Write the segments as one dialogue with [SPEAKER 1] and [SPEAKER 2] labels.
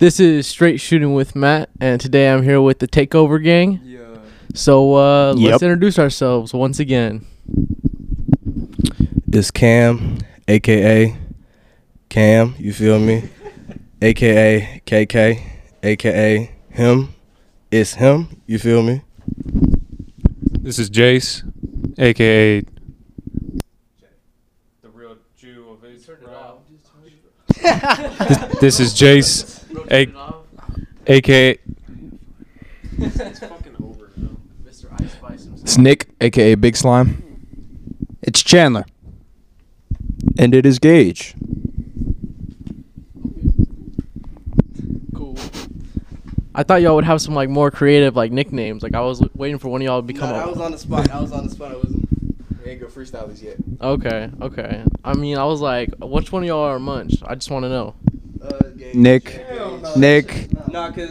[SPEAKER 1] This is Straight Shooting with Matt, and today I'm here with the TAKECOVER Gang.
[SPEAKER 2] Yeah.
[SPEAKER 1] So uh,
[SPEAKER 3] Yep.
[SPEAKER 1] let's introduce ourselves once again.
[SPEAKER 3] This Cam, aka Cam, you feel me? aka KK, aka him. It's him, you feel me?
[SPEAKER 4] This is Jace, aka the real Jew of Israel. this, this is Jace, a, aka
[SPEAKER 2] It's Nick, aka Big Slime.
[SPEAKER 5] It's Chandler. And it is Gage.
[SPEAKER 1] Cool. I thought y'all would have some like more creative like nicknames. Like I was waiting for one of y'all to become.
[SPEAKER 3] I
[SPEAKER 1] a-
[SPEAKER 3] was on the spot. I was on the spot. I wasn't.
[SPEAKER 2] We ain't go freestylers yet.
[SPEAKER 1] okay, okay. I mean, I was like, which one of y'all are Munch? I just want to know.
[SPEAKER 3] Uh,
[SPEAKER 5] Nick. Nick.
[SPEAKER 3] Nah, cause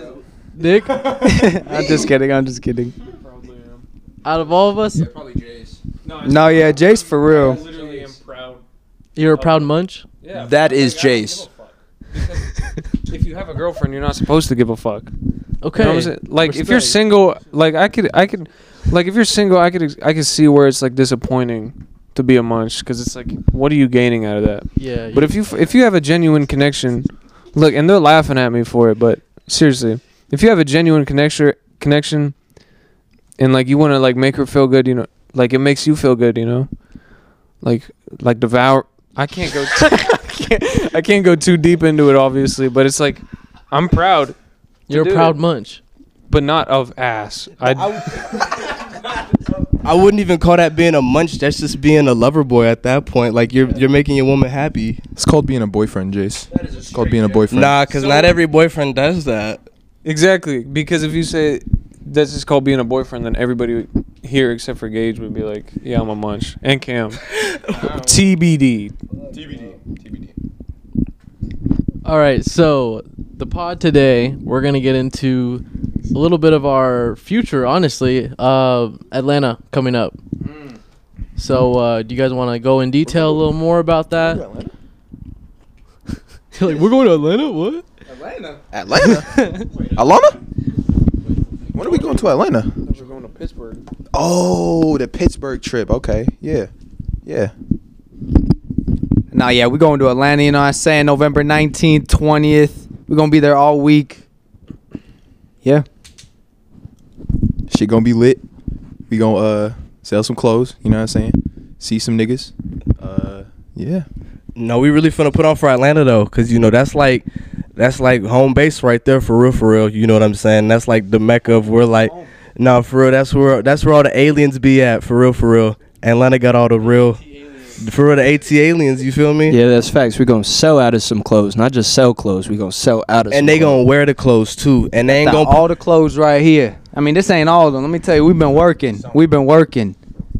[SPEAKER 1] Nick,
[SPEAKER 5] I'm just kidding. I'm just kidding.
[SPEAKER 1] out of all of us,
[SPEAKER 2] Probably Jay's.
[SPEAKER 5] No, yeah, Jace for real.
[SPEAKER 4] literally am proud.
[SPEAKER 1] you're a proud Munch.
[SPEAKER 4] Yeah,
[SPEAKER 5] That
[SPEAKER 4] but,
[SPEAKER 5] is
[SPEAKER 4] like, I don't
[SPEAKER 5] Jace.
[SPEAKER 4] give a fuck. Because if you have a girlfriend, you're not supposed to give a fuck.
[SPEAKER 1] Okay.
[SPEAKER 4] You know what I'm saying? Like if you're
[SPEAKER 1] Respect.
[SPEAKER 4] single, like I could, I could, like if you're single, I could, I could see where it's like disappointing to be a munch because it's like, what are you gaining out of that?
[SPEAKER 1] Yeah.
[SPEAKER 4] But if you, if you have a genuine connection, look, and they're laughing at me for it, but seriously, if you have a genuine connection, connection, and like you want to like make her feel good, you know, like it makes you feel good, you know, like like devour. I can't go. I, can't, I can't go too deep into it, obviously, but it's like I'm proud
[SPEAKER 1] you're a proud
[SPEAKER 4] it.
[SPEAKER 1] Munch.
[SPEAKER 4] but not of ass. I
[SPEAKER 3] I wouldn't even call that being a munch. That's just being a lover boy at that point. Like you're you're making your woman happy.
[SPEAKER 2] It's called being a boyfriend, Jace. It's called being a boyfriend.
[SPEAKER 3] Nah, cause not every boyfriend does that.
[SPEAKER 4] exactly because if you say that's just called being a boyfriend, then everybody here except for Gage would be like, "Yeah, I'm a munch," and Cam. TBD.
[SPEAKER 2] TBD. TBD.
[SPEAKER 1] All right, so the pod today, we're gonna get into a little bit of our future. Honestly, uh, Atlanta coming up. So, uh, do you guys want to go in detail a little more about that? You're like, we're going to Atlanta. What?
[SPEAKER 2] Atlanta. Atlanta. Atlanta? When are we going to Atlanta?
[SPEAKER 4] We're going to Pittsburgh.
[SPEAKER 2] Oh, the Pittsburgh trip. Okay. Yeah. Yeah.
[SPEAKER 5] Nah, yeah, we're going to Atlanta, you know what I'm saying? November 19th, 20th. We're going to be there all week. Yeah.
[SPEAKER 2] Shit gonna be lit. We gonna uh sell some clothes. You know what I'm saying? See some niggas. Uh, yeah.
[SPEAKER 3] No, we really finna put on for Atlanta though, cause you know that's like that's like home base right there for real, for real. You know what I'm saying? That's like the mecca of where like, no, for real. That's where that's where all the aliens be at, for real, for real. Atlanta got all the real, for real, the AT aliens. You feel me?
[SPEAKER 6] Yeah, that's facts. We're gonna sell out of some clothes, not just sell clothes. We're gonna sell out of. some
[SPEAKER 3] And they
[SPEAKER 6] clothes.
[SPEAKER 3] gonna wear the clothes too, and they ain't
[SPEAKER 5] Got
[SPEAKER 3] gonna.
[SPEAKER 5] all the clothes right here. I mean, this ain't all of them. Let me tell you, we've been working. We've been working.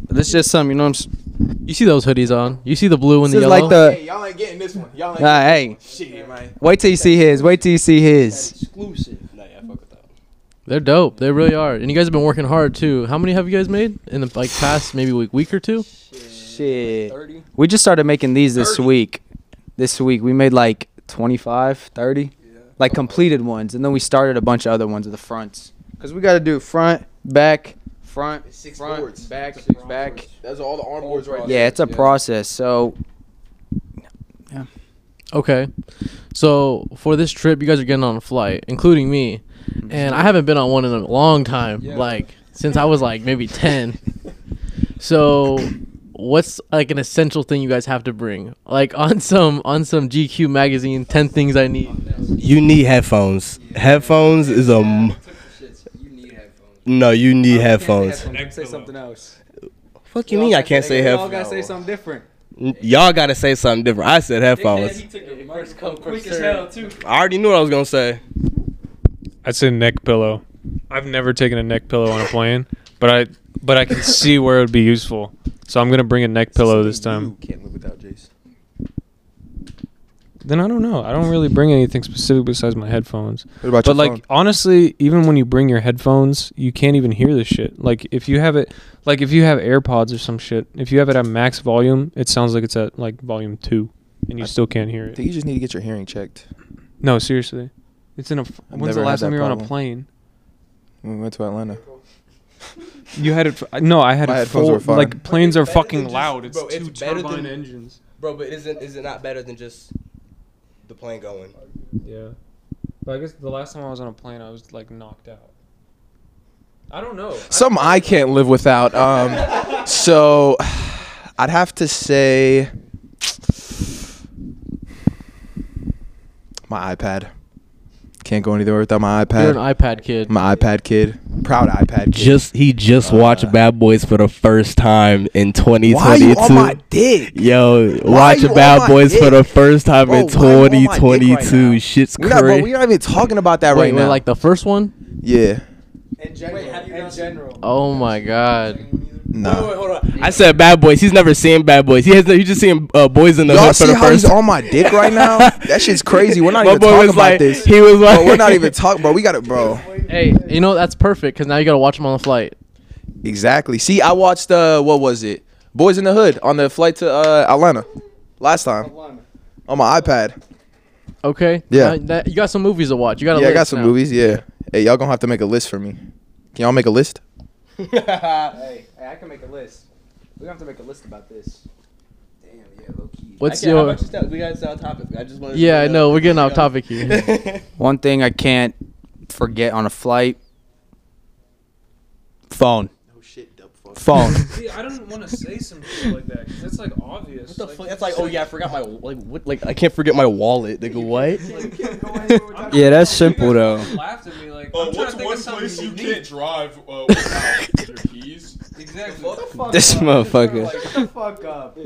[SPEAKER 5] But this just some, you know what I'm s-
[SPEAKER 1] You see those hoodies on? You see the blue and
[SPEAKER 5] This
[SPEAKER 1] the
[SPEAKER 5] is
[SPEAKER 1] yellow?
[SPEAKER 5] like the.
[SPEAKER 2] hey, y'all ain't getting this one. Y'all
[SPEAKER 5] Nah, hey,
[SPEAKER 2] shit, man.
[SPEAKER 5] wait till you see his. Wait till you see his.
[SPEAKER 3] exclusive. Nah, yeah, fuck with that.
[SPEAKER 1] They're dope. They really are. And you guys have been working hard too. How many have you guys made in the like past maybe week, week or two?
[SPEAKER 5] Shit. We just started making these this week. This week we made like 25, 30, like completed ones, and then we started a bunch of other ones at the fronts. Cause we got to do front, back, front, front, boards. back, back.
[SPEAKER 2] That's all the arm boards right
[SPEAKER 5] Yeah, it's a process. So yeah.
[SPEAKER 1] Okay. So for this trip, you guys are getting on a flight, including me, mm-hmm. and I haven't been on one in a long time, like since I was like maybe ten. so, what's like an essential thing you guys have to bring? Like on some on some GQ magazine, ten things I need.
[SPEAKER 3] You need headphones. Headphones is a. m- No, you need headphones.
[SPEAKER 5] Say something else.
[SPEAKER 3] Fuck you mean I can't say headphones?
[SPEAKER 5] Y'all gotta say something different.
[SPEAKER 3] Y'all gotta say something different. I said headphones.
[SPEAKER 1] Quick as hell too.
[SPEAKER 3] I already knew what I was gonna say.
[SPEAKER 4] I'd say neck pillow. I've never taken a neck pillow on a plane, but I but I can see where it would be useful. So I'm gonna bring a neck pillow this time.
[SPEAKER 2] can't live without Jace.
[SPEAKER 4] Then I don't know. I don't really bring anything specific besides my headphones.
[SPEAKER 2] What about
[SPEAKER 4] But
[SPEAKER 2] your
[SPEAKER 4] like
[SPEAKER 2] phone?
[SPEAKER 4] honestly, even when you bring your headphones, you can't even hear the shit. Like if you have it, like if you have AirPods or some shit, if you have it at max volume, it sounds like it's at like volume two, and you
[SPEAKER 2] I-
[SPEAKER 4] still can't hear
[SPEAKER 2] I
[SPEAKER 4] it.
[SPEAKER 2] think you just need to get your hearing checked.
[SPEAKER 4] No, seriously, It's in a. f-
[SPEAKER 2] I've
[SPEAKER 4] When's the
[SPEAKER 2] never had
[SPEAKER 4] last time you were on a
[SPEAKER 2] problem.
[SPEAKER 4] plane?
[SPEAKER 2] We went to Atlanta.
[SPEAKER 4] You had it. f- No, I had
[SPEAKER 2] My
[SPEAKER 4] it
[SPEAKER 2] headphones
[SPEAKER 4] full.
[SPEAKER 2] were fine.
[SPEAKER 4] Like planes are
[SPEAKER 3] It's better
[SPEAKER 4] fucking
[SPEAKER 3] just-
[SPEAKER 4] loud. It's
[SPEAKER 3] bro, it's
[SPEAKER 4] two
[SPEAKER 3] better
[SPEAKER 4] turbine
[SPEAKER 3] than-
[SPEAKER 4] engines.
[SPEAKER 3] Bro, but isn't is it not better than just the plane going?
[SPEAKER 4] Yeah. But I guess the last time I was on a plane, I was like knocked out. I don't know.
[SPEAKER 2] Something I can't live without. Um, so I'd have to say my iPad. Can't go anywhere without my iPad.
[SPEAKER 1] You're an iPad kid.
[SPEAKER 2] my iPad kid. Proud iPad kid.
[SPEAKER 3] Just he just
[SPEAKER 2] Uh,
[SPEAKER 3] watched Bad Boys for the first time in 2022.
[SPEAKER 2] Why are you
[SPEAKER 3] 2022.
[SPEAKER 2] on my dick?
[SPEAKER 3] Yo,
[SPEAKER 2] Why
[SPEAKER 3] watch
[SPEAKER 2] you
[SPEAKER 3] Bad
[SPEAKER 2] my
[SPEAKER 3] Boys for the first time
[SPEAKER 2] Bro,
[SPEAKER 3] in
[SPEAKER 2] why you on my dick right
[SPEAKER 3] 2022.
[SPEAKER 2] now?
[SPEAKER 3] Shit's
[SPEAKER 2] We're not, bro, we're not even talking about that
[SPEAKER 1] Wait,
[SPEAKER 2] right now.
[SPEAKER 1] like the first one?
[SPEAKER 2] yeah.
[SPEAKER 5] In general. in general.
[SPEAKER 1] Oh my god.
[SPEAKER 2] Nah.
[SPEAKER 3] hold on. I said Bad Boys. He's never seen Bad Boys. He has. He just seen uh, Boys in the
[SPEAKER 2] Y'all
[SPEAKER 3] Hood for
[SPEAKER 2] see
[SPEAKER 3] the
[SPEAKER 2] how he's on my dick right now? That shit's crazy. We're not
[SPEAKER 3] My
[SPEAKER 2] even
[SPEAKER 3] boy
[SPEAKER 2] talking
[SPEAKER 3] was
[SPEAKER 2] about
[SPEAKER 3] like,
[SPEAKER 2] this.
[SPEAKER 3] he was like,
[SPEAKER 2] Bro, we're not even talking, bro. We got it, bro.
[SPEAKER 1] Hey, you know that's perfect because now you gotta watch them on the flight.
[SPEAKER 2] Exactly. See, I watched uh what was it? Boys in the Hood on the flight to uh Atlanta last time on my iPad.
[SPEAKER 1] Okay.
[SPEAKER 2] Yeah.
[SPEAKER 1] Now that, you got some movies to watch. You got. a
[SPEAKER 2] Yeah, I got
[SPEAKER 1] list
[SPEAKER 2] some
[SPEAKER 1] now.
[SPEAKER 2] movies. Yeah. Hey, y'all gonna have to make a list for me. Can y'all make a list?
[SPEAKER 5] Hey, hey, I can make a list. We have to make a list about this. Damn, yeah, low key.
[SPEAKER 1] What's your?
[SPEAKER 3] We got to stay on topic. I just wanted.
[SPEAKER 1] Yeah, I know we're getting off topic here.
[SPEAKER 5] One thing I can't forget on a flight. Phone.
[SPEAKER 2] Oh shit, dub
[SPEAKER 5] Phone.
[SPEAKER 4] See, I don't want to say some shit like that because that's like obvious.
[SPEAKER 3] What the fuck? That's like, oh yeah, I forgot my like what like I can't forget my wallet. Nigga, what?
[SPEAKER 6] Yeah, that's simple though.
[SPEAKER 4] Laughed at me like.
[SPEAKER 7] Uh,
[SPEAKER 4] I'm trying
[SPEAKER 7] what's
[SPEAKER 4] to think
[SPEAKER 7] one
[SPEAKER 4] of
[SPEAKER 7] place you
[SPEAKER 4] unique.
[SPEAKER 7] can't drive uh, without your keys?
[SPEAKER 4] Exactly.
[SPEAKER 6] This motherfucker.
[SPEAKER 5] Shut the fuck up.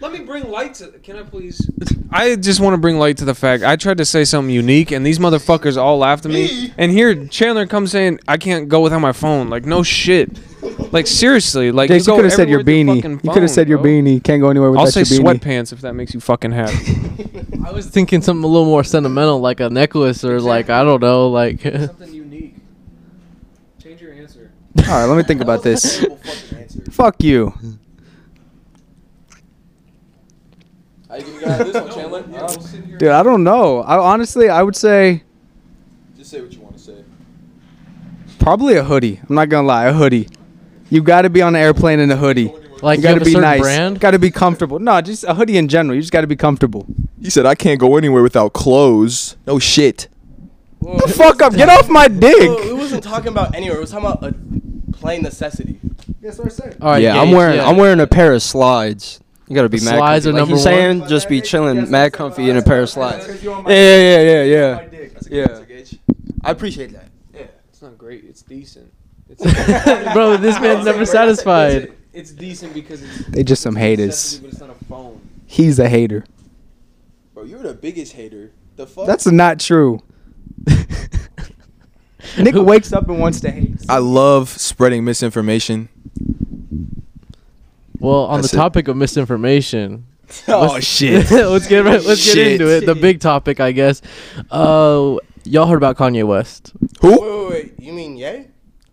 [SPEAKER 4] Let me bring light to. Can I please? I just want to bring light to the fact I tried to say something unique, and these motherfuckers all laughed at me. And here Chandler comes saying I can't go without my phone. Like no shit. Like seriously. Like
[SPEAKER 5] Jace, you
[SPEAKER 4] go
[SPEAKER 5] could have said your
[SPEAKER 4] everywhere
[SPEAKER 5] beanie.
[SPEAKER 4] fucking
[SPEAKER 5] You could have
[SPEAKER 4] phone,
[SPEAKER 5] said your
[SPEAKER 4] bro.
[SPEAKER 5] beanie. Can't go anywhere without
[SPEAKER 4] I'll say
[SPEAKER 5] your beanie.
[SPEAKER 4] sweatpants if that makes you fucking happy.
[SPEAKER 1] I was thinking something a little more sentimental, like a necklace or like I don't know, like.
[SPEAKER 4] something unique. Change your answer.
[SPEAKER 5] All right, let me think about this. Fuck you.
[SPEAKER 2] How you gonna get this one, Chandler?
[SPEAKER 4] Yeah, we'll sit here.
[SPEAKER 5] Dude, I don't know. I honestly, I would say
[SPEAKER 2] Just say what you want to say.
[SPEAKER 5] probably a hoodie. I'm not gonna lie, a hoodie. You got to be on the airplane in a hoodie.
[SPEAKER 1] like
[SPEAKER 5] you
[SPEAKER 1] you
[SPEAKER 5] gotta be
[SPEAKER 1] certain
[SPEAKER 5] nice.
[SPEAKER 1] brand.
[SPEAKER 5] Got to be comfortable. No, just a hoodie in general. You just got to be comfortable.
[SPEAKER 2] He said I can't go anywhere without clothes. No shit.
[SPEAKER 5] The fuck up! Get off my dick.
[SPEAKER 3] it wasn't talking about anywhere. It was talking about a plain necessity.
[SPEAKER 5] That's what I said.
[SPEAKER 1] All right,
[SPEAKER 6] yeah, I'm wearing
[SPEAKER 1] yeah.
[SPEAKER 6] I'm wearing a pair of slides. You gotta be mad.
[SPEAKER 1] Slides
[SPEAKER 6] comfy.
[SPEAKER 1] are
[SPEAKER 6] like
[SPEAKER 1] number
[SPEAKER 6] he's
[SPEAKER 1] one?
[SPEAKER 6] saying, just be chilling, mad comfy in a pair of slides.
[SPEAKER 5] Yeah,
[SPEAKER 6] Yeah, yeah, yeah, yeah,
[SPEAKER 2] That's
[SPEAKER 6] a good Yeah.
[SPEAKER 2] Gage. I appreciate that.
[SPEAKER 4] Yeah, it's not great. It's decent. It's
[SPEAKER 1] Bro, this man's never satisfied.
[SPEAKER 4] It's decent because it's
[SPEAKER 5] They just some haters.
[SPEAKER 4] necessity, but it's not a phone.
[SPEAKER 5] He's a hater.
[SPEAKER 2] Bro, you're the biggest hater. The fuck?
[SPEAKER 5] That's not true. Nick wakes up and wants to hate.
[SPEAKER 2] I love spreading misinformation.
[SPEAKER 1] Well, on
[SPEAKER 2] That's
[SPEAKER 1] the
[SPEAKER 2] it.
[SPEAKER 1] topic of misinformation,
[SPEAKER 2] Oh
[SPEAKER 1] let's-
[SPEAKER 2] shit.
[SPEAKER 1] let's get right, let's get into it. The big topic, I guess. Uh, y'all heard about Kanye West?
[SPEAKER 2] Who?
[SPEAKER 3] Wait, wait, wait. You mean yay?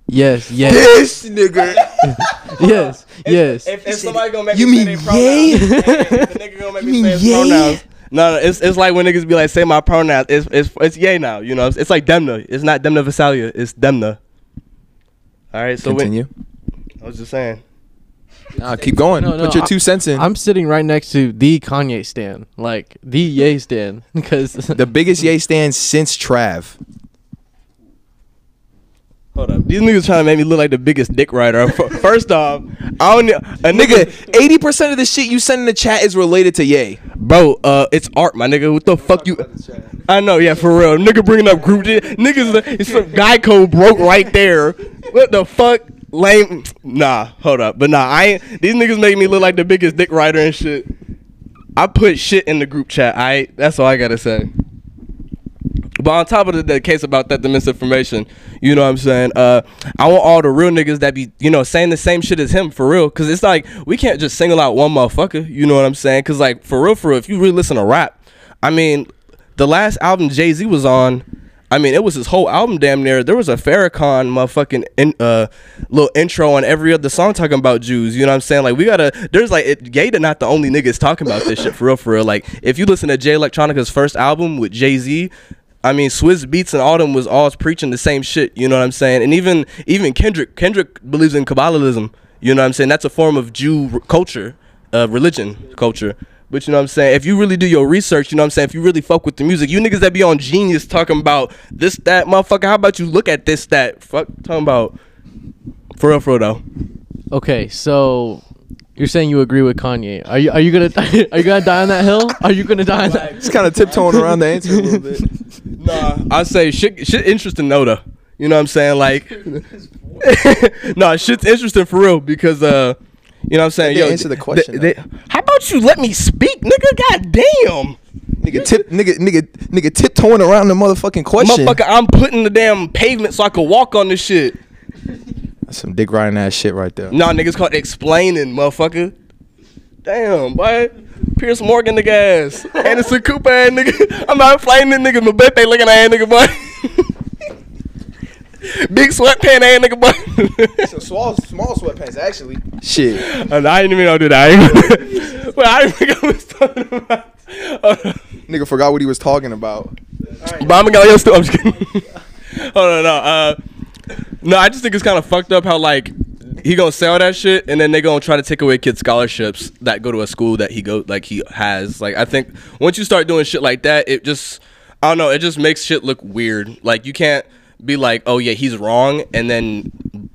[SPEAKER 1] Yes, yes,
[SPEAKER 2] This nigga.
[SPEAKER 1] yes, yes.
[SPEAKER 3] If, if somebody gonna make
[SPEAKER 2] You
[SPEAKER 3] me
[SPEAKER 2] mean
[SPEAKER 3] say their
[SPEAKER 2] yay?
[SPEAKER 3] pronouns, the nigga gonna make
[SPEAKER 2] You
[SPEAKER 3] me
[SPEAKER 2] mean
[SPEAKER 3] say his
[SPEAKER 2] yay?
[SPEAKER 3] pronouns. No, no, it's it's like when niggas be like, say my pronouns. It's it's it's yay now. You know, it's like Demna. It's not Demna Gvasalia. It's Demna. All right, so when,
[SPEAKER 2] Continue.
[SPEAKER 3] I was just saying.
[SPEAKER 2] Nah, keep going.
[SPEAKER 1] No, no,
[SPEAKER 2] Put your
[SPEAKER 1] I-
[SPEAKER 2] two cents in.
[SPEAKER 1] I'm sitting right next to the Kanye stan, like the Ye stan, because
[SPEAKER 2] the biggest yay stand since Trav.
[SPEAKER 3] Hold up, these niggas trying to make me look like the biggest dick rider. First off, I don't a
[SPEAKER 2] Nigga, eighty percent of the shit you send in the chat is related to yay.
[SPEAKER 3] bro. Uh, it's art, my nigga. What the fuck you? I know, yeah, for real. Nigga bringing up group. Niggas, it's some guy code broke right there. What the fuck? Lame. Nah, hold up. But nah, I ain't. These niggas make me look like the biggest dick rider and shit. I put shit in the group chat. I. That's all I gotta say. But on top of the, the case about that, the misinformation, you know what I'm saying? Uh, I want all the real niggas that be, you know, saying the same shit as him for real. Cause it's like, we can't just single out one motherfucker, you know what I'm saying? Cause like, for real, for real, if you really listen to rap, I mean, the last album Jay Z was on, I mean, it was his whole album damn near. There was a Farrakhan motherfucking in, uh, little intro on every other song talking about Jews. You know what I'm saying? Like we gotta. There's like it, Yada not the only niggas talking about this shit for real, for real. Like if you listen to Jay Electronica's first album with Jay Z, I mean, Swizz Beatz and Autumn was all preaching the same shit. You know what I'm saying? And even even Kendrick Kendrick believes in Kabbalism. You know what I'm saying? That's a form of Jew culture, uh, religion culture. But you know what I'm saying? If you really do your research, you know what I'm saying? If you really fuck with the music, you niggas that be on Genius talking about this, that, motherfucker, how about you look at this, that? Fuck, talking about. For real, for real, though.
[SPEAKER 1] Okay, so you're saying you agree with Kanye. Are you are you gonna are you gonna die on that hill? Are you gonna die on that?
[SPEAKER 2] Just kind of tiptoeing around the answer a little bit.
[SPEAKER 3] Nah, I say shit. Shit interesting though. though. You know what I'm saying? Like, nah, shit's interesting for real because uh, you know what I'm saying?
[SPEAKER 2] They
[SPEAKER 3] Yo,
[SPEAKER 2] answer the
[SPEAKER 3] th-
[SPEAKER 2] question,
[SPEAKER 3] they- how about you let me speak, nigga? God damn,
[SPEAKER 2] Nigga tip, nigga, nigga, nigga tiptoeing around the motherfucking question.
[SPEAKER 3] motherfucker! I'm putting the damn pavement so I can walk on this shit.
[SPEAKER 2] That's some dick riding ass shit right there.
[SPEAKER 3] Nah, niggas called explaining, motherfucker. Damn, boy. Piers Morgan nigga ass. Anderson Cooper ass nigga. I'm not explaining this nigga. My birthday looking ass nigga, boy. Big sweatpants ass nigga, boy.
[SPEAKER 2] Some small, small sweatpants actually. Shit.
[SPEAKER 3] And I didn't even know that. I ain't well, I didn't think I was talking about. Uh,
[SPEAKER 2] Nigga forgot what he was talking about.
[SPEAKER 3] but I'm gonna go. I'm just kidding. Hold on, no. Uh, no, I just think it's kind of fucked up how like he gonna sell that shit and then they gonna try to take away kids scholarships that go to a school that he go like he has. Like I think once you start doing shit like that, it just I don't know. It just makes shit look weird. Like you can't be like, oh yeah, he's wrong, and then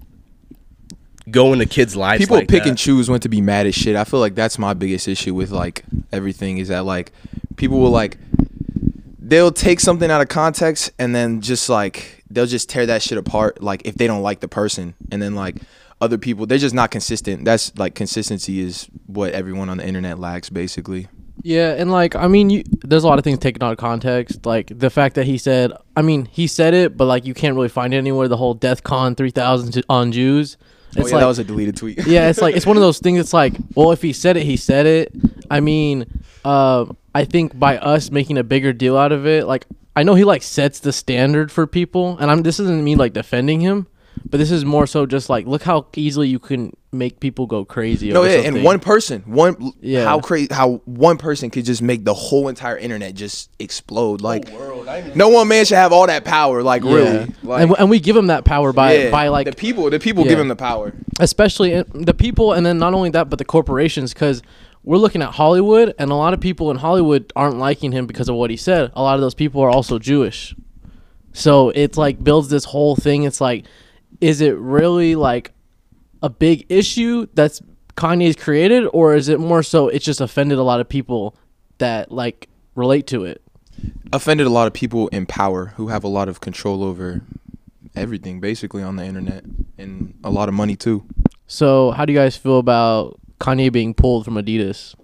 [SPEAKER 3] go into kids' lives.
[SPEAKER 2] People
[SPEAKER 3] like
[SPEAKER 2] pick
[SPEAKER 3] that.
[SPEAKER 2] and choose when to be mad at shit. I feel like that's my biggest issue with like everything is that like people will like they'll take something out of context and then just like they'll just tear that shit apart like if they don't like the person and then like other people they're just not consistent. That's like consistency is what everyone on the internet lacks basically.
[SPEAKER 1] Yeah, and like I mean, you, there's a lot of things taken out of context. Like the fact that he said, I mean, he said it, but like you can't really find it anywhere. The whole DEath Con 3000 on Jews.
[SPEAKER 2] Oh
[SPEAKER 1] It's
[SPEAKER 2] yeah,
[SPEAKER 1] like,
[SPEAKER 2] that was a deleted tweet.
[SPEAKER 1] yeah, it's like it's one of those things. It's like, well, if he said it, he said it. I mean, uh, I think by us making a bigger deal out of it, like I know he like sets the standard for people, and I'm this isn't me like defending him, but this is more so just like look how easily you can make people go crazy.
[SPEAKER 2] No,
[SPEAKER 1] over
[SPEAKER 2] yeah, and one person, one
[SPEAKER 1] Yeah.
[SPEAKER 2] how crazy how one person could just make the whole entire internet just explode. Like, no one man should have all that power. Like,
[SPEAKER 1] Yeah.
[SPEAKER 2] really, like,
[SPEAKER 1] and, and we give him that power by
[SPEAKER 2] yeah,
[SPEAKER 1] by like
[SPEAKER 2] the people. The people
[SPEAKER 1] Yeah.
[SPEAKER 2] give him the power.
[SPEAKER 1] especially eh, the people and then not only that but the corporations because we're looking at hollywood and a lot of people in hollywood aren't liking him because of what he said. A lot of those people are also jewish. So it's like builds this whole thing. It's like is it really like a big issue that's kanye's created or is it more so it's just offended a lot of people that like relate to it?
[SPEAKER 2] Offended a lot of people in power who have a lot of control over everything, basically on the internet, and a lot of money too.
[SPEAKER 1] so how do you guys feel about kanye being pulled from adidas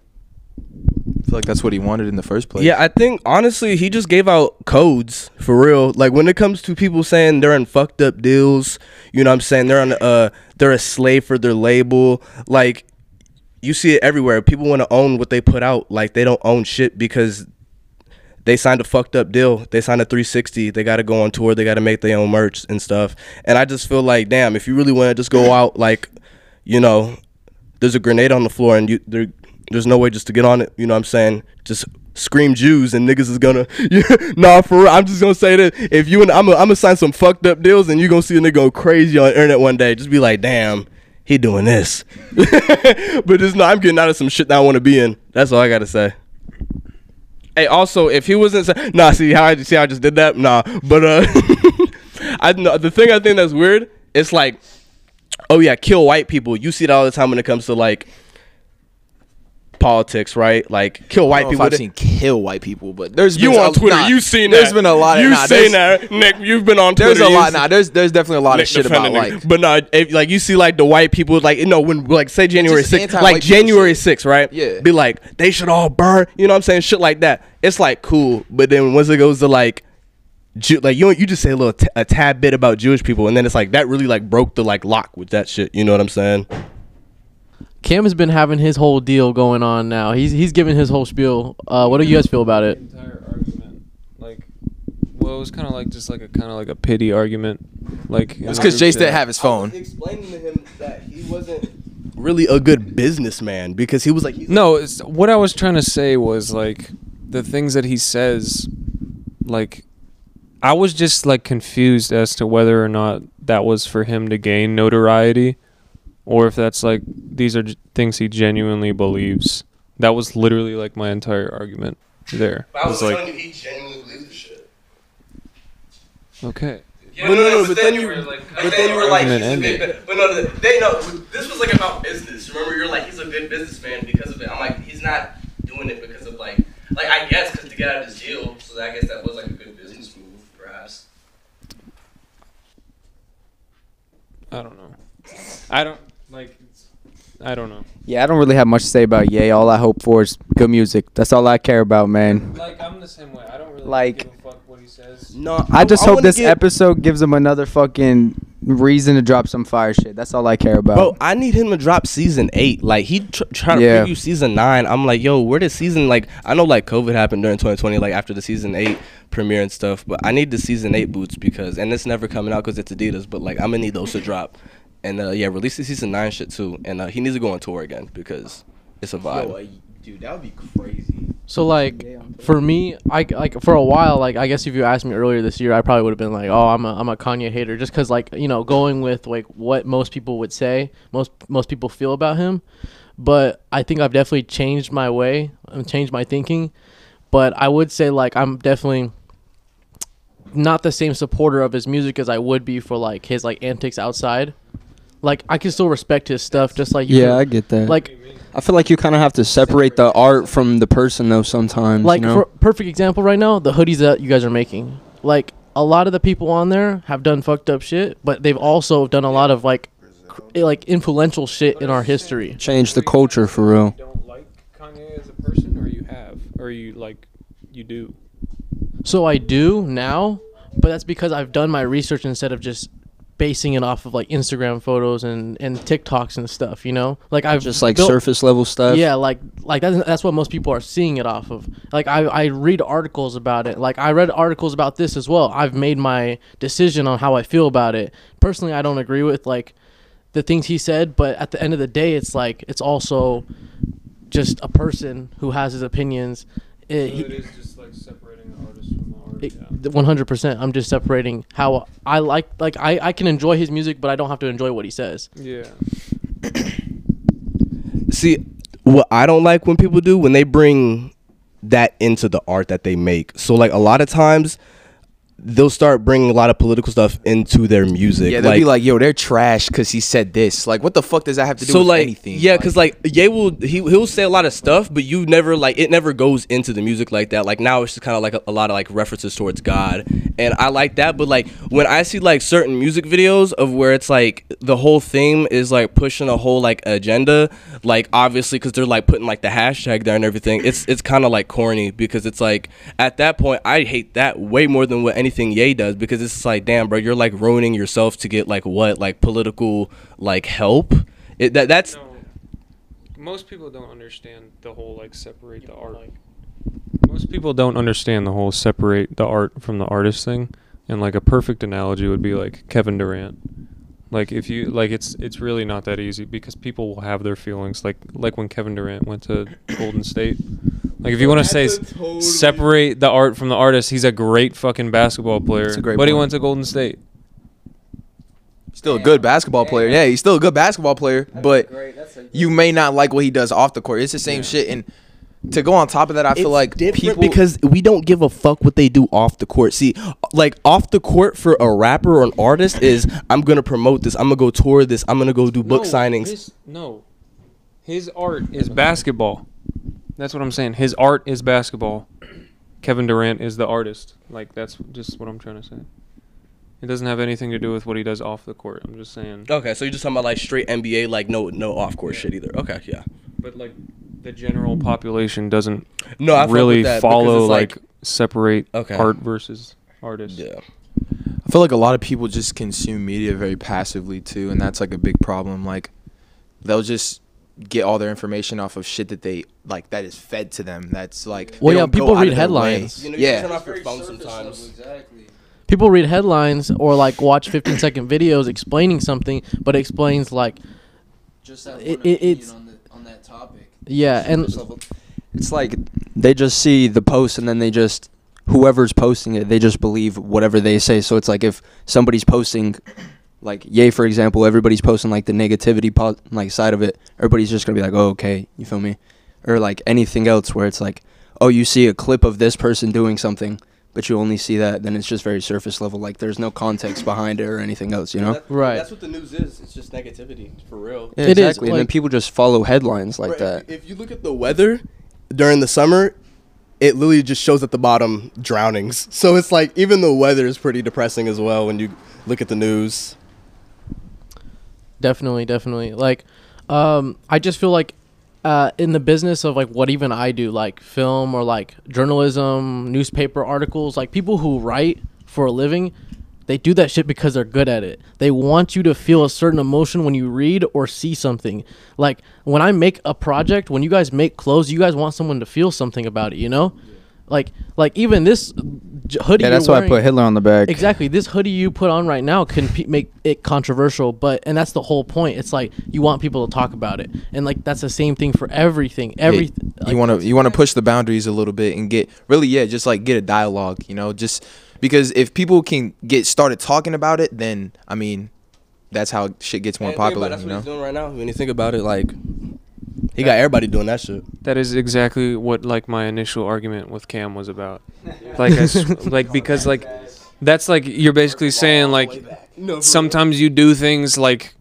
[SPEAKER 2] I feel like that's what he wanted in the first place.
[SPEAKER 3] Yeah, I think honestly he just gave out codes for real. Like when it comes to people saying they're in fucked up deals, you know what I'm saying? They're on uh they're a slave for their label. Like you see it everywhere. People want to own what they put out. Like they don't own shit because they signed a fucked up deal. They signed a 360. They got to go on tour. They got to make their own merch and stuff. And I just feel like, damn, if you really want to just go out, like, you know, there's a grenade on the floor and you there, there's no way just to get on it. You know what I'm saying? Just scream Jews and niggas is gonna. Nah, for real. I'm just gonna say that if you and I'm gonna sign some fucked up deals and you gonna see a nigga go crazy on the internet one day. Just be like, damn. He doing this, but it's not. I'm getting out of some shit that I want to be in. That's all I gotta say. Hey, also, if he wasn't, nah, see how I see how I just did that, nah. But uh, I the thing I think that's weird. It's like, oh yeah, kill white people. You see it all the time when it comes to like politics, right? Like kill white people.
[SPEAKER 2] I've seen kill white people, but there's
[SPEAKER 3] you
[SPEAKER 2] been
[SPEAKER 3] on
[SPEAKER 2] a-
[SPEAKER 3] Twitter?
[SPEAKER 2] nah,
[SPEAKER 3] you seen
[SPEAKER 2] There's
[SPEAKER 3] that?
[SPEAKER 2] been a lot. Of,
[SPEAKER 3] You
[SPEAKER 2] nah,
[SPEAKER 3] seen that, Nick? You've been on Twitter.
[SPEAKER 2] There's a lot. Nah, there's there's definitely a lot
[SPEAKER 3] Nick
[SPEAKER 2] of shit about like.
[SPEAKER 3] nigga. but no, if, like you see like the white people, like you know when like say January
[SPEAKER 2] just
[SPEAKER 3] 6th, like January
[SPEAKER 2] shit.
[SPEAKER 3] 6th, right?
[SPEAKER 2] Yeah.
[SPEAKER 3] Be like they should all burn. You know what I'm saying? Shit like that. It's like cool, but then once it goes to like. Jew, like you, you just say a little, t- a tad bit about Jewish people, and then it's like that really like broke the like lock with that shit. You know what I'm saying?
[SPEAKER 1] Cam has been having his whole deal going on now. He's he's giving his whole spiel. Uh, what do you guys feel about it?
[SPEAKER 4] entire argument like well it was kind of like just like a kind of like a pity argument like in
[SPEAKER 2] It's because Jace didn't have his phone.
[SPEAKER 3] explaining to him that he wasn't really a good businessman because he was like,
[SPEAKER 4] no it's, what i was trying to say was like the things that he says like I was just like confused as to whether or not that was for him to gain notoriety, or if that's like these are j- things he genuinely believes. That was literally like my entire argument there.
[SPEAKER 3] I
[SPEAKER 4] was
[SPEAKER 3] was
[SPEAKER 4] like,
[SPEAKER 3] you he genuinely believes this shit.
[SPEAKER 4] okay,
[SPEAKER 3] but no, no, but then you, but then you were like,
[SPEAKER 4] Argument
[SPEAKER 3] he's a
[SPEAKER 4] ended.
[SPEAKER 3] good, but no, they know this was like about business. Remember, you're like, he's a good businessman because of it. I'm like, he's not doing it because of like, like I guess because to get out of his deal. So I guess that was like a good business move, perhaps.
[SPEAKER 4] I don't know. I don't like. I don't know.
[SPEAKER 5] Yeah, I don't really have much to say about Ye. All I hope for is good music. That's all I care about, man.
[SPEAKER 4] Like I'm the same way. I don't really
[SPEAKER 5] Like-
[SPEAKER 4] give a fuck what he says.
[SPEAKER 3] No,
[SPEAKER 5] I just hope this
[SPEAKER 3] get-
[SPEAKER 5] episode gives him another fucking reason to drop some fire shit. That's all I care about.
[SPEAKER 3] Bro, I need him to drop season eight. Like he tr- trying to
[SPEAKER 5] Yeah.
[SPEAKER 3] preview season nine. I'm like, yo, where did season like? I know like COVID happened during 2020, like after the season eight premiere and stuff. But I need the season eight boots because, and it's never coming out because it's Adidas. But like, I'm gonna need those to drop. And uh, yeah, release the season nine shit too. And uh, he needs to go on tour again because it's a vibe.
[SPEAKER 2] dude, that would be crazy.
[SPEAKER 1] So like for me, I like for a while, like I guess if you asked me earlier this year, I probably would have been like, oh, I'm a I'm a Kanye hater, just because like you know going with like what most people would say, most most people feel about him. But I think I've definitely changed my way and changed my thinking. But I would say like I'm definitely not the same supporter of his music as I would be for like his like antics outside. Like I can still respect his stuff, just like you
[SPEAKER 6] Yeah,
[SPEAKER 1] can-
[SPEAKER 6] I get that.
[SPEAKER 1] like
[SPEAKER 6] I feel like you kind of have to separate the art from the person though sometimes.
[SPEAKER 1] like
[SPEAKER 6] you know?
[SPEAKER 1] for perfect example right now the hoodies that you guys are making like a lot of the people on there have done fucked up shit but they've also done a lot of like cr- like influential shit in our history
[SPEAKER 6] change the culture for real.
[SPEAKER 4] Don't like Kanye as a person, or you have, or you like, you do.
[SPEAKER 1] so i do now but that's because i've done my research instead of just basing it off of like instagram photos and and tiktoks and stuff you know like i've
[SPEAKER 6] Just like
[SPEAKER 1] built-
[SPEAKER 6] surface level stuff.
[SPEAKER 1] Yeah, like like that's that's what most people are seeing it off of. Like I I read articles about it. Like I read articles about this as well. I've made my decision on how I feel about it. Personally, I don't agree with like the things he said, but at the end of the day, it's like it's also just a person who has his opinions. It, he-
[SPEAKER 4] is just like separating the artist from the art.
[SPEAKER 1] it- 100%. I'm just separating how I like like I I can enjoy his music, but I don't have to enjoy what he says.
[SPEAKER 4] Yeah.
[SPEAKER 3] See, what I don't like when people do when they bring that into the art that they make. So like a lot of times they'll start bringing a lot of political stuff into their music.
[SPEAKER 2] Yeah, they'll be like, "Yo, they're trash because he said this." Like, what the fuck does that have to do
[SPEAKER 3] so
[SPEAKER 2] with
[SPEAKER 3] like
[SPEAKER 2] anything?
[SPEAKER 3] yeah because like ye will he, he'll say a lot of stuff but you never like it never goes into the music like that like now it's just kind of like a, a lot of like references towards god and i like that but like when i see like certain music videos of where it's like the whole theme is like pushing a whole like agenda like obviously because they're like putting like the hashtag there and everything it's it's kind of like corny because it's like at that point i hate that way more than what anything ye does because it's like damn bro you're like ruining yourself to get like what like political like help it, that that's
[SPEAKER 4] No, most people don't understand the whole like separate the art. Most people don't understand the whole separate the art from the artist thing. And like a perfect analogy would be like Kevin Durant. Like if you like it's it's really not that easy because people will have their feelings like like when Kevin Durant went to Golden State. Like if you want to say s- separate the art from the artist, he's a great fucking basketball player.
[SPEAKER 2] That's a great
[SPEAKER 4] but he went to Golden State.
[SPEAKER 2] still a good basketball player. Yeah, he's still a good basketball player, but you may not like what he does off the court. It's the same shit. And to go on top of that, I feel like
[SPEAKER 3] different
[SPEAKER 2] people
[SPEAKER 3] because we don't give a fuck what they do off the court. See, like off the court for a rapper or an artist is I'm gonna promote this, I'm gonna go tour this, I'm gonna go do book
[SPEAKER 4] No,
[SPEAKER 3] signings.
[SPEAKER 4] His, no, his art is basketball. That's what I'm saying. His art is basketball. Kevin Durant is the artist. Like that's just what I'm trying to say. It doesn't have anything to do with what he does off the court. I'm just saying.
[SPEAKER 3] Okay, so you're just talking about like straight NBA, like no no off court shit either. Okay, yeah.
[SPEAKER 4] But like the general population doesn't
[SPEAKER 3] No, I fuck
[SPEAKER 4] really
[SPEAKER 3] with that because
[SPEAKER 4] follow
[SPEAKER 3] it's
[SPEAKER 4] like, separate
[SPEAKER 3] Okay.
[SPEAKER 4] art versus artist.
[SPEAKER 3] yeah.
[SPEAKER 2] I feel like a lot of people just consume media very passively too, and that's like a big problem. Like they'll just get all their information off of shit that they like that is fed to them. That's like
[SPEAKER 1] Well, yeah,
[SPEAKER 2] don't go
[SPEAKER 1] people
[SPEAKER 2] out
[SPEAKER 1] read
[SPEAKER 2] of their way.
[SPEAKER 1] headlines.
[SPEAKER 3] You know, you
[SPEAKER 2] Yeah.
[SPEAKER 3] turn off your phone sometimes.
[SPEAKER 1] people read headlines or like watch 15 second videos explaining something but it explains like
[SPEAKER 8] Just that
[SPEAKER 1] It-
[SPEAKER 8] one
[SPEAKER 1] it-
[SPEAKER 8] opinion
[SPEAKER 1] it's-
[SPEAKER 8] on, the, on that topic.
[SPEAKER 1] Yeah and
[SPEAKER 6] It's like they just see the post and then they just whoever's posting it, they just believe whatever they say. So it's like if somebody's posting, like Yay, for example, everybody's posting like the negativity po- like side of it. Everybody's just gonna be like, oh, okay, you feel me? Or like anything else where it's like, oh, you see a clip of this person doing something, but you only see that, then it's just very surface level. Like there's no context behind it or anything else, you know?
[SPEAKER 1] Right.
[SPEAKER 3] That's what the news is. It's just negativity for real.
[SPEAKER 6] Yeah,
[SPEAKER 1] It is,
[SPEAKER 6] exactly. and then people just follow headlines like
[SPEAKER 3] Right,
[SPEAKER 6] that.
[SPEAKER 3] If, if you look at the weather during the summer, it literally just shows at the bottom drownings. So it's like even the weather is pretty depressing as well when you look at the news.
[SPEAKER 1] Definitely, definitely. Like, um, I just feel like, uh, in the business of like what even I do, like film or like journalism, newspaper articles, like people who write for a living, they do that shit because they're good at it. They want you to feel a certain emotion when you read or see something. Like when I make a project, when you guys make clothes, you guys want someone to feel something about it, you know? Like, like even this j- hoodie.
[SPEAKER 5] Yeah,
[SPEAKER 1] you're
[SPEAKER 5] that's why I put Hitler on the back.
[SPEAKER 1] Exactly. This hoodie you put on right now can pe- make it controversial, but and that's the whole point. It's like you want people to talk about it, and like that's the same thing for everything. Every like,
[SPEAKER 2] you want to you want to push the boundaries a little bit and get really yeah just like get a dialogue you know just because if people can get started talking about it then i mean that's how shit gets more
[SPEAKER 3] And
[SPEAKER 2] popular
[SPEAKER 3] That's
[SPEAKER 2] you
[SPEAKER 3] what
[SPEAKER 2] know
[SPEAKER 3] he's doing right now. When you think about it, like he got everybody doing that shit.
[SPEAKER 4] That is exactly what like my initial argument with Cam was about. Like, I s like because like that's like you're basically saying like sometimes you do things like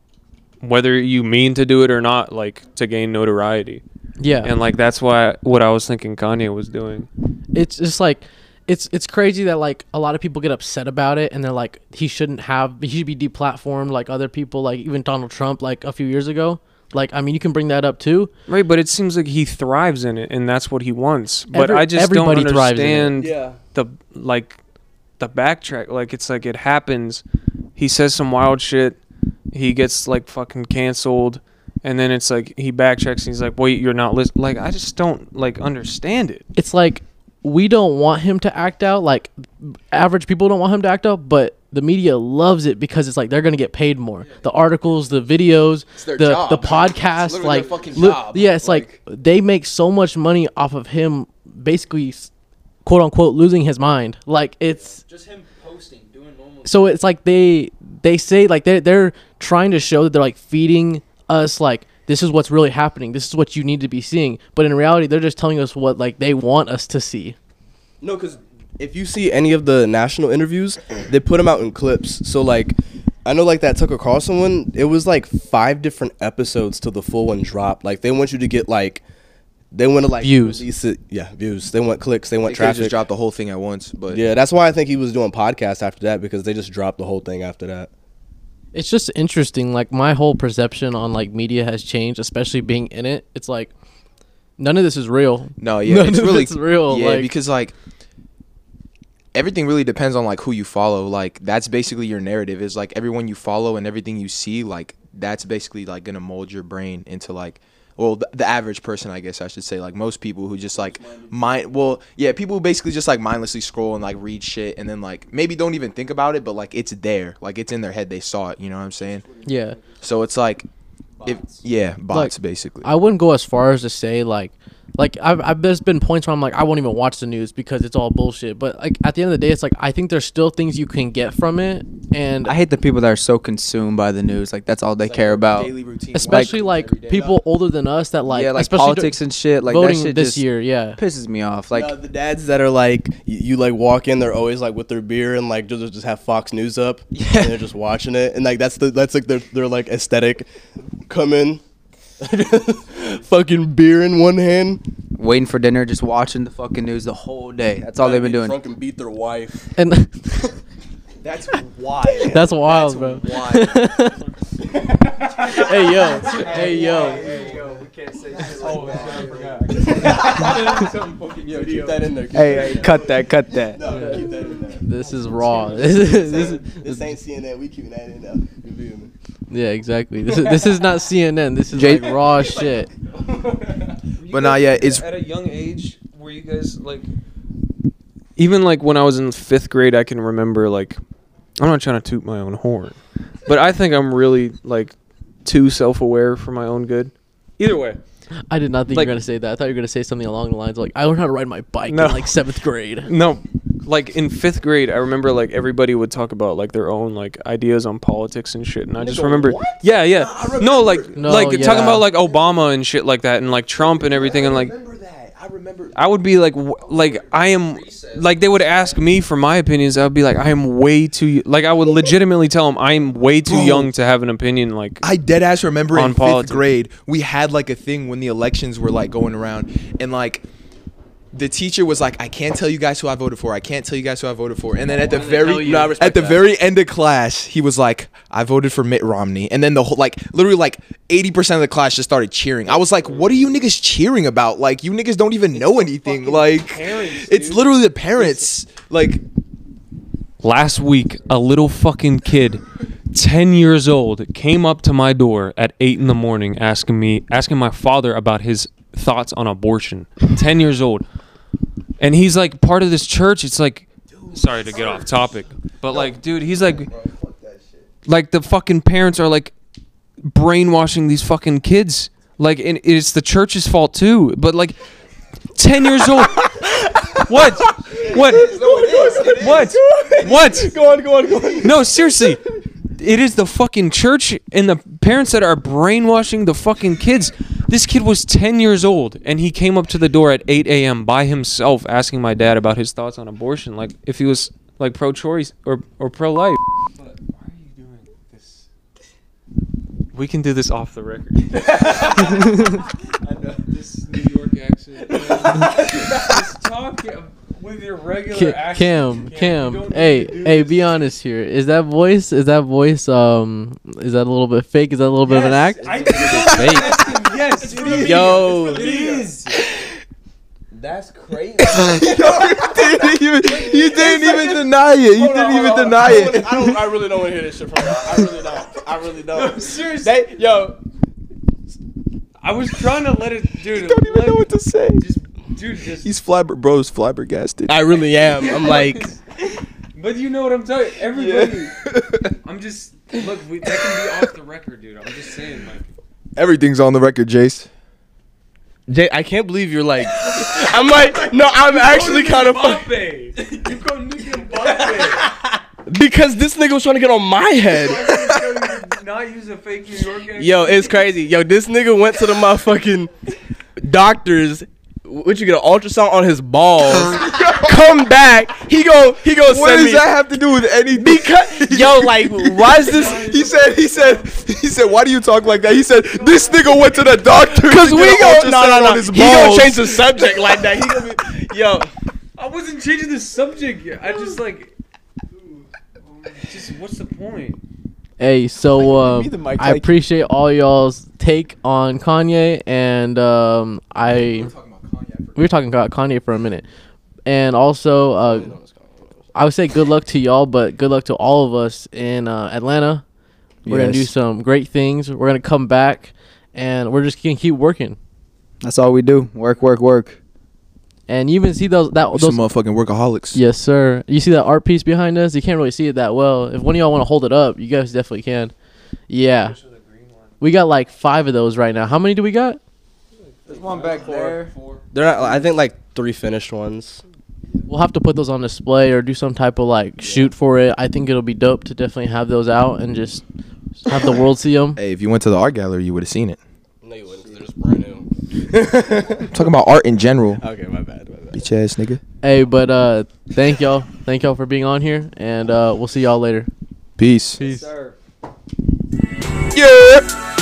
[SPEAKER 4] whether you mean to do it or not, like to gain notoriety,
[SPEAKER 1] yeah,
[SPEAKER 4] and like that's why what I was thinking Kanye was doing.
[SPEAKER 1] it's just like it's it's crazy that like a lot of people get upset about it, and they're like he shouldn't have he should be deplatformed like other people, like even Donald Trump, like a few years ago. Like I mean, you can bring that up too.
[SPEAKER 4] Right, but it seems like he thrives in it, and that's what he wants. But
[SPEAKER 1] Every-
[SPEAKER 4] I just don't
[SPEAKER 1] everybody thrives in it.
[SPEAKER 4] understand
[SPEAKER 3] Yeah.
[SPEAKER 4] the like the backtrack. Like it's like it happens. He says some wild shit. He gets like fucking canceled, and then it's like he backtracks. and He's like, "Wait, you're not listening." Like I just don't like understand it.
[SPEAKER 1] it's like we don't want him to act out like average people don't want him to act out but the media loves it because it's like they're gonna get paid more the articles the videos
[SPEAKER 2] their
[SPEAKER 1] the
[SPEAKER 2] job,
[SPEAKER 1] the podcast like
[SPEAKER 2] their fucking
[SPEAKER 1] li-
[SPEAKER 2] job.
[SPEAKER 1] yeah it's like, they make so much money off of him basically quote unquote losing his mind like it's
[SPEAKER 6] Just him posting, doing normal.
[SPEAKER 1] so it's like they they say like they they're trying to show that they're like feeding us like this is what's really happening this is what you need to be seeing but in reality they're just telling us what like they want us to see
[SPEAKER 3] No, because if you see any of the national interviews, they put them out in clips. So like, I know like that Tucker Carlson one. It was like five different episodes till the full one dropped. Like they want you to get like, they want to like
[SPEAKER 1] Views.
[SPEAKER 3] release it. Yeah, views. They want clicks. They
[SPEAKER 2] they
[SPEAKER 3] want
[SPEAKER 2] could
[SPEAKER 3] traffic.
[SPEAKER 2] just drop the whole thing at once but
[SPEAKER 3] yeah, that's why I think he was doing podcasts after that because they just dropped the whole thing after that.
[SPEAKER 1] it's just interesting like my whole perception on like media has changed especially being in it it's like none of this is real
[SPEAKER 2] no yeah
[SPEAKER 1] None
[SPEAKER 2] it's
[SPEAKER 1] of
[SPEAKER 2] really
[SPEAKER 1] it's real,
[SPEAKER 2] yeah
[SPEAKER 1] like-
[SPEAKER 2] because like everything really depends on like who you follow. Like that's basically your narrative is like everyone you follow and everything you see like that's basically like gonna mold your brain into like well the, the average person i guess i should say like most people who just like mind well yeah people who basically just like mindlessly scroll and like read shit and then like maybe don't even think about it but like it's there. Like it's in their head. They saw it. You know what i'm saying?
[SPEAKER 1] Yeah.
[SPEAKER 2] So it's like if yeah bots
[SPEAKER 1] Like,
[SPEAKER 2] basically.
[SPEAKER 1] I wouldn't go as far as to say like like I've, I've there's been points where i'm like i won't even watch the news because it's all bullshit but like at the end of the day it's like i think there's still things you can get from it and
[SPEAKER 5] I hate the people that are so consumed by the news. Like that's all they care about.
[SPEAKER 2] daily routine
[SPEAKER 1] especially like,
[SPEAKER 2] every day.
[SPEAKER 1] people older than us that like
[SPEAKER 5] yeah, like
[SPEAKER 1] especially
[SPEAKER 5] politics and shit. Like
[SPEAKER 1] voting
[SPEAKER 5] that shit
[SPEAKER 1] this
[SPEAKER 5] just
[SPEAKER 1] year yeah
[SPEAKER 5] pisses me off. Like
[SPEAKER 3] No, the dads that are like, you, you like walk in, they're always like with their beer and like just just have Fox News up,
[SPEAKER 5] Yeah.
[SPEAKER 3] and they're just watching it, and like that's the that's like their their like aesthetic. Come in, fucking beer in one hand.
[SPEAKER 5] waiting for dinner, just watching the fucking news the whole day. That's all they've been doing.
[SPEAKER 3] Drunk and beat their wife.
[SPEAKER 1] and
[SPEAKER 2] that's wild
[SPEAKER 1] that's wild bro
[SPEAKER 2] wild.
[SPEAKER 1] hey yo hey yo Hey
[SPEAKER 3] Yo,
[SPEAKER 8] we can't say shit like oh, that. I forgot. yo,
[SPEAKER 3] keep that in there. keep
[SPEAKER 5] Hey,
[SPEAKER 3] that
[SPEAKER 5] hey,
[SPEAKER 3] in there.
[SPEAKER 5] cut that, cut that.
[SPEAKER 3] No, keep that in there.
[SPEAKER 1] this is raw this is, this is
[SPEAKER 3] This ain't CNN. We keeping that in there. You feel me?
[SPEAKER 1] Yeah, exactly. This is this is not CNN. This is
[SPEAKER 5] Jay-
[SPEAKER 1] like raw shit.
[SPEAKER 2] But nah, yeah, it's-
[SPEAKER 4] at a young age were you guys like even like when I was in fifth grade, I can remember like I'm not trying to toot my own horn, but I think I'm really like too self-aware for my own good. Either way,
[SPEAKER 1] I did not think
[SPEAKER 4] Like-
[SPEAKER 1] you were gonna say that. I thought you were gonna say something along the lines of like I learned how to ride my bike
[SPEAKER 4] No.
[SPEAKER 1] in like seventh grade.
[SPEAKER 4] no, like in fifth grade, I remember like everybody would talk about like their own like ideas on politics and shit, and I just remember, yeah, yeah, no, like
[SPEAKER 1] No,
[SPEAKER 4] like talking
[SPEAKER 1] yeah.
[SPEAKER 4] about like Obama and shit like that, and like Trump and everything, and like
[SPEAKER 2] remember that. I remember.
[SPEAKER 4] I would be like, like I am, like they would ask me for my opinions. I would be like, I am way too, like I would legitimately tell them I am way too young to have an opinion. Like,
[SPEAKER 2] I dead ass remember
[SPEAKER 4] On
[SPEAKER 2] in
[SPEAKER 4] politics.
[SPEAKER 2] fifth grade we had like a thing when the elections were like going around and like the teacher was like, I can't tell you guys who I voted for. I can't tell you guys who I voted for. And then at the very?
[SPEAKER 1] No,
[SPEAKER 2] at
[SPEAKER 3] respect
[SPEAKER 2] the
[SPEAKER 3] that.
[SPEAKER 2] very end of class, he was like, I voted for Mitt Romney. And then the whole like literally like 80% of the class just started cheering. I was like, what are you niggas cheering about? Like you niggas don't even know anything. Like it's literally the parents. Like
[SPEAKER 4] last week, a little fucking kid, ten years old, came up to my door at eight in the morning, asking me, asking my father about his thoughts on abortion. Ten years old, and he's like part of this church. It's like, sorry to get off topic, but like, dude, he's like, like the fucking parents are like brainwashing these fucking kids. Like, and it's the church's fault too. But like, ten years old. What? What? What? What?
[SPEAKER 3] Go on, go on, go on.
[SPEAKER 4] No, seriously. It is the fucking church and the parents that are brainwashing the fucking kids. This kid was 10 years old and he came up to the door at 8 a.m. by himself asking my dad about his thoughts on abortion. Like, if he was like pro choice or, or pro life. But why are you doing this? We can do this off the record. I know this New York accent. Just talk with your regular
[SPEAKER 1] Ca-
[SPEAKER 4] accent.
[SPEAKER 1] Cam,
[SPEAKER 4] You
[SPEAKER 1] Cam, hey, hey,
[SPEAKER 4] this.
[SPEAKER 1] be honest here. Is that voice? Is that voice? Um, is that a little bit fake? Is that a little bit of an act?
[SPEAKER 4] I,
[SPEAKER 1] fake.
[SPEAKER 4] yes, it is.
[SPEAKER 3] Yo,
[SPEAKER 4] It is.
[SPEAKER 3] that's crazy.
[SPEAKER 2] you didn't even you didn't even deny it. You didn't even deny it.
[SPEAKER 3] I don't. I really don't want to hear this shit from y'all. I really don't. I really don't.
[SPEAKER 4] Seriously,
[SPEAKER 3] They, yo,
[SPEAKER 4] I was trying to let it, dude.
[SPEAKER 2] don't even
[SPEAKER 4] let-
[SPEAKER 2] know what to say.
[SPEAKER 4] Just, dude, just.
[SPEAKER 2] He's flabber bros flabbergasted.
[SPEAKER 3] I really am. I'm like,
[SPEAKER 4] But you know what I'm telling you. Everybody. I'm just. Look, we, that can be off the record, dude. I'm just saying, like.
[SPEAKER 2] Everything's on the record, Jace.
[SPEAKER 3] Jay, I can't believe you're like. I'm like, no, I'm actually kind of
[SPEAKER 4] Mbappe. You go nigga Mbappe.
[SPEAKER 3] because this nigga was trying to get on my head.
[SPEAKER 4] Not use a fake New York accent.
[SPEAKER 3] Yo, it's crazy. Yo, this nigga went to the motherfucking doctors. What you get an ultrasound on his balls? Come back. He go. He go
[SPEAKER 2] What
[SPEAKER 3] send
[SPEAKER 2] does
[SPEAKER 3] me.
[SPEAKER 2] that have to do with anything?
[SPEAKER 3] Because yo, like, why is this?
[SPEAKER 2] He said, he said, he said, why do you talk like that? He said, this nigga went to the doctor.
[SPEAKER 3] Cause
[SPEAKER 2] to
[SPEAKER 3] we
[SPEAKER 2] get
[SPEAKER 3] go.
[SPEAKER 2] an
[SPEAKER 3] No, no, no.
[SPEAKER 2] his
[SPEAKER 3] He gonna change the subject like that. He gonna be, yo.
[SPEAKER 4] I wasn't changing the subject yet. I just like. Just what's the point?
[SPEAKER 1] Hey, so um,
[SPEAKER 2] me the mic,
[SPEAKER 1] I appreciate all y'all's take on Kanye, and um, I we were talking about Kanye for a minute, and also uh, I would say good luck to y'all, but good luck to all of us in uh, Atlanta. We're gonna do
[SPEAKER 5] Yes.
[SPEAKER 1] some great things. We're gonna come back, and we're just gonna keep working.
[SPEAKER 5] That's all we do. Work, work, work.
[SPEAKER 1] And you even see those that
[SPEAKER 2] We're
[SPEAKER 1] those
[SPEAKER 2] some motherfucking workaholics.
[SPEAKER 1] Yes, sir. You see that art piece behind us? You can't really see it that well. If one of y'all want to hold it up, you guys definitely can. Yeah. We got like five of those right now. How many do we got?
[SPEAKER 5] There's one back there.
[SPEAKER 3] They're not. I think like three finished ones.
[SPEAKER 1] We'll have to put those on display or do some type of like shoot for it. I think it'll be dope to definitely have those out and just have the world see them.
[SPEAKER 2] Hey, if you went to the art gallery, you would have seen it.
[SPEAKER 3] No, you wouldn't. They're just brand new.
[SPEAKER 2] I'm talking about art in general.
[SPEAKER 3] Okay, my bad. My bad.
[SPEAKER 2] Bitch ass nigga.
[SPEAKER 1] Hey, but uh, thank y'all. Thank y'all for being on here, and uh, we'll see y'all later.
[SPEAKER 2] Peace.
[SPEAKER 1] Peace.
[SPEAKER 5] Sir.
[SPEAKER 2] Yeah.